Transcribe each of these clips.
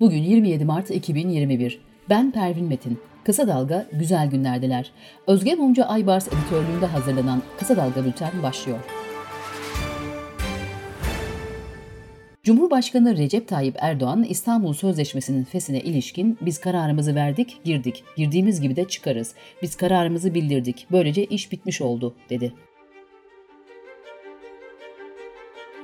Bugün 27 Mart 2021. Ben Pervin Metin. Kısa Dalga güzel günlerdeler. Özge Mumcu Aybars editörlüğünde hazırlanan Kısa Dalga Bülten başlıyor. Cumhurbaşkanı Recep Tayyip Erdoğan İstanbul Sözleşmesi'nin fesine ilişkin biz kararımızı verdik, girdik. Girdiğimiz gibi de çıkarız. Biz kararımızı bildirdik. Böylece iş bitmiş oldu, dedi.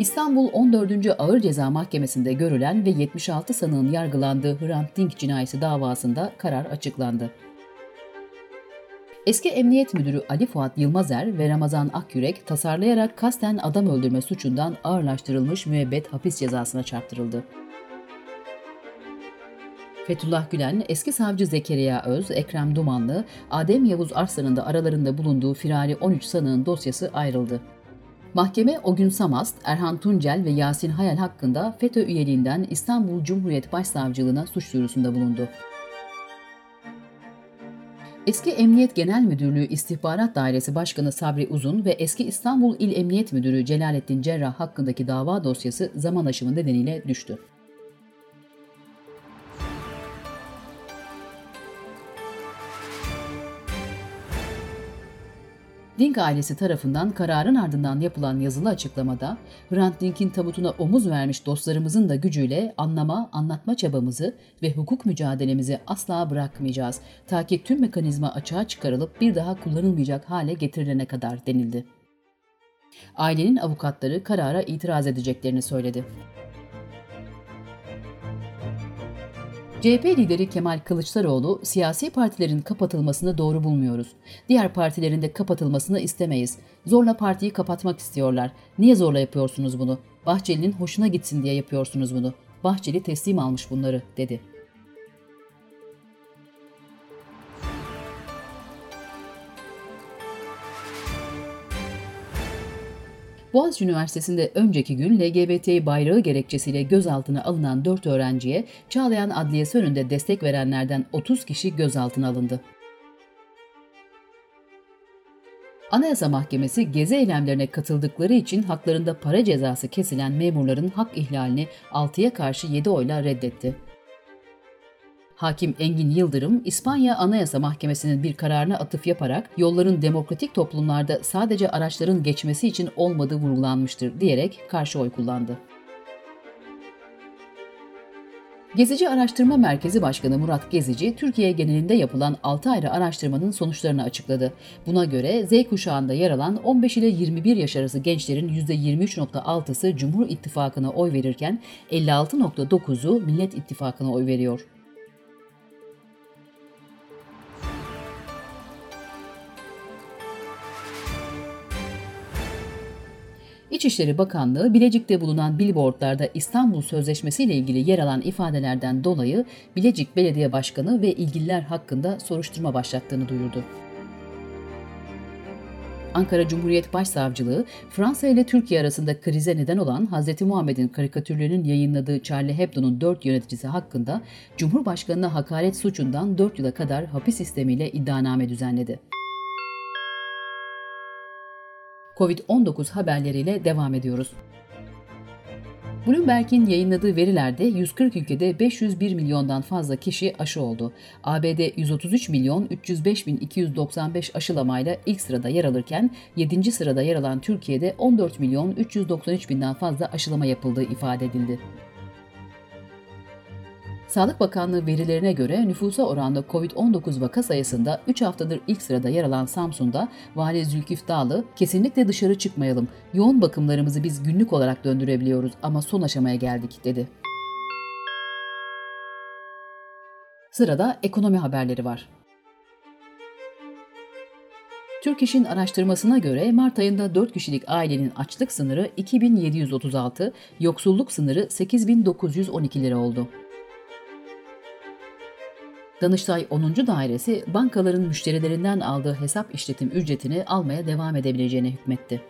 İstanbul 14. Ağır Ceza Mahkemesi'nde görülen ve 76 sanığın yargılandığı Hrant Dink cinayeti davasında karar açıklandı. Eski Emniyet Müdürü Ali Fuat Yılmazer ve Ramazan Akyürek tasarlayarak kasten adam öldürme suçundan ağırlaştırılmış müebbet hapis cezasına çarptırıldı. Fethullah Gülen, eski savcı Zekeriya Öz, Ekrem Dumanlı, Adem Yavuz Arslan'ın da aralarında bulunduğu firari 13 sanığın dosyası ayrıldı. Mahkeme o gün Samast, Erhan Tuncel ve Yasin Hayal hakkında FETÖ üyeliğinden İstanbul Cumhuriyet Başsavcılığına suç duyurusunda bulundu. Eski Emniyet Genel Müdürlüğü İstihbarat Dairesi Başkanı Sabri Uzun ve eski İstanbul İl Emniyet Müdürü Celalettin Cerrah hakkındaki dava dosyası zaman aşımı nedeniyle düştü. Dink ailesi tarafından kararın ardından yapılan yazılı açıklamada Hrant Dink'in tabutuna omuz vermiş dostlarımızın da gücüyle anlama, anlatma çabamızı ve hukuk mücadelemizi asla bırakmayacağız. Ta ki tüm mekanizma açığa çıkarılıp bir daha kullanılmayacak hale getirilene kadar denildi. Ailenin avukatları karara itiraz edeceklerini söyledi. CHP lideri Kemal Kılıçdaroğlu, siyasi partilerin kapatılmasını doğru bulmuyoruz. Diğer partilerin de kapatılmasını istemeyiz. Zorla partiyi kapatmak istiyorlar. Niye zorla yapıyorsunuz bunu? Bahçeli'nin hoşuna gitsin diye yapıyorsunuz bunu. Bahçeli teslim almış bunları, dedi. Boğaziçi Üniversitesi'nde önceki gün LGBT bayrağı gerekçesiyle gözaltına alınan 4 öğrenciye Çağlayan Adliyesi önünde destek verenlerden 30 kişi gözaltına alındı. Anayasa Mahkemesi gezi eylemlerine katıldıkları için haklarında para cezası kesilen memurların hak ihlalini 6'ya karşı 7 oyla reddetti. Hakim Engin Yıldırım, İspanya Anayasa Mahkemesi'nin bir kararına atıf yaparak yolların demokratik toplumlarda sadece araçların geçmesi için olmadığı vurgulanmıştır diyerek karşı oy kullandı. Gezici Araştırma Merkezi Başkanı Murat Gezici, Türkiye genelinde yapılan 6 ayrı araştırmanın sonuçlarını açıkladı. Buna göre Z kuşağında yer alan 15 ile 21 yaş arası gençlerin %23.6'sı Cumhur İttifakı'na oy verirken 56.9'u Millet İttifakı'na oy veriyor. İçişleri Bakanlığı Bilecik'te bulunan billboardlarda İstanbul Sözleşmesi ile ilgili yer alan ifadelerden dolayı Bilecik Belediye Başkanı ve ilgililer hakkında soruşturma başlattığını duyurdu. Ankara Cumhuriyet Başsavcılığı, Fransa ile Türkiye arasında krize neden olan Hz. Muhammed'in karikatürlerinin yayınladığı Charlie Hebdo'nun dört yöneticisi hakkında Cumhurbaşkanı'na hakaret suçundan 4 yıla kadar hapis sistemiyle iddianame düzenledi. Covid-19 haberleriyle devam ediyoruz. Bloomberg'in yayınladığı verilerde 140 ülkede 501 milyondan fazla kişi aşı oldu. ABD 133 milyon 305 bin 295 aşılamayla ilk sırada yer alırken 7. sırada yer alan Türkiye'de 14 milyon 393 binden fazla aşılama yapıldığı ifade edildi. Sağlık Bakanlığı verilerine göre nüfusa oranla COVID-19 vaka sayısında 3 haftadır ilk sırada yer alan Samsun'da Vali Zülkif Dağlı, kesinlikle dışarı çıkmayalım, yoğun bakımlarımızı biz günlük olarak döndürebiliyoruz ama son aşamaya geldik dedi. Sırada ekonomi haberleri var. Türk İş'in araştırmasına göre Mart ayında 4 kişilik ailenin açlık sınırı 2736, yoksulluk sınırı 8912 lira oldu. Danıştay 10. Dairesi bankaların müşterilerinden aldığı hesap işletim ücretini almaya devam edebileceğine hükmetti.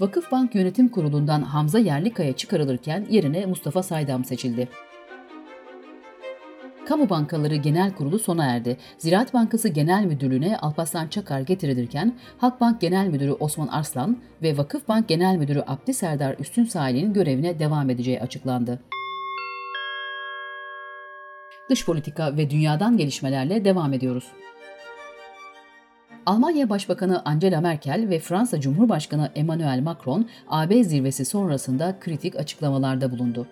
Vakıf Bank Yönetim Kurulu'ndan Hamza Yerlikaya çıkarılırken yerine Mustafa Saydam seçildi. Kamu Bankaları Genel Kurulu sona erdi. Ziraat Bankası Genel Müdürlüğü'ne Alparslan Çakar getirilirken Halkbank Genel Müdürü Osman Arslan ve Vakıf Bank Genel Müdürü Abdi Serdar Üstün Sahil'in görevine devam edeceği açıklandı. Dış politika ve dünyadan gelişmelerle devam ediyoruz. Almanya Başbakanı Angela Merkel ve Fransa Cumhurbaşkanı Emmanuel Macron AB zirvesi sonrasında kritik açıklamalarda bulundu.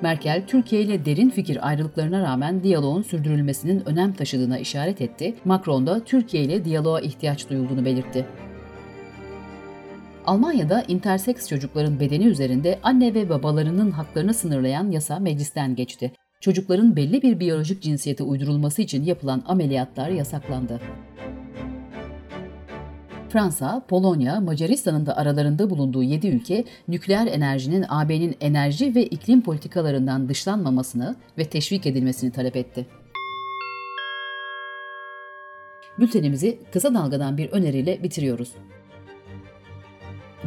Merkel, Türkiye ile derin fikir ayrılıklarına rağmen diyaloğun sürdürülmesinin önem taşıdığına işaret etti. Macron da Türkiye ile diyaloğa ihtiyaç duyulduğunu belirtti. Almanya'da interseks çocukların bedeni üzerinde anne ve babalarının haklarını sınırlayan yasa meclisten geçti. Çocukların belli bir biyolojik cinsiyete uydurulması için yapılan ameliyatlar yasaklandı. Fransa, Polonya, Macaristan'ın da aralarında bulunduğu 7 ülke nükleer enerjinin AB'nin enerji ve iklim politikalarından dışlanmamasını ve teşvik edilmesini talep etti. Bültenimizi kısa dalgadan bir öneriyle bitiriyoruz.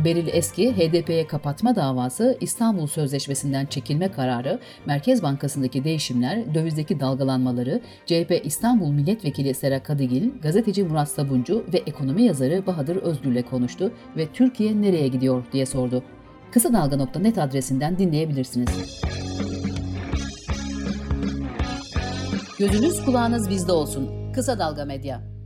Beril Eski, HDP'ye kapatma davası, İstanbul Sözleşmesi'nden çekilme kararı, Merkez Bankası'ndaki değişimler, dövizdeki dalgalanmaları, CHP İstanbul Milletvekili Sera Kadıgil, gazeteci Murat Sabuncu ve ekonomi yazarı Bahadır Özgür'le konuştu ve Türkiye nereye gidiyor diye sordu. Kısa Dalga.net adresinden dinleyebilirsiniz. Gözünüz kulağınız bizde olsun. Kısa Dalga Medya.